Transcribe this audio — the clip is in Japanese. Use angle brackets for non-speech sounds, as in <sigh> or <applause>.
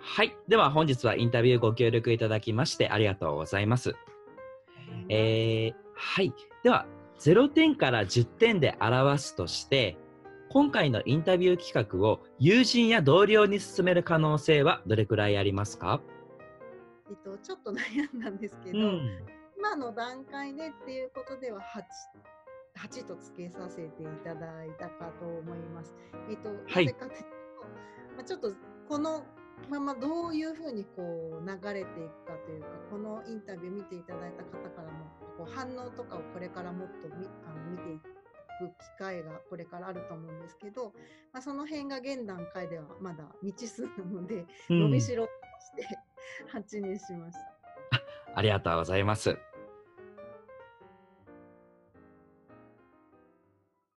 はい。では本日はインタビューご協力いただきましてありがとうございます。えー、はい。では、0点から10点で表すとして、今回のインタビュー企画を友人や同僚に進める可能性はどれくらいありますか？えっと、ちょっと悩んだんですけど、うん、今の段階でっていうことでは 8, 8とつけさせていただいたかとと、なぜかというと、まあ、ちょっとこのままどういうふうにこう流れていくかというかこのインタビュー見ていただいた方からもこう反応とかをこれからもっと見あの見ていく機会がこれからあると思うんですけど、まあ、その辺が現段階ではまだ未知数なので、伸びしろとして <laughs> 8にしました。ありがとうございます。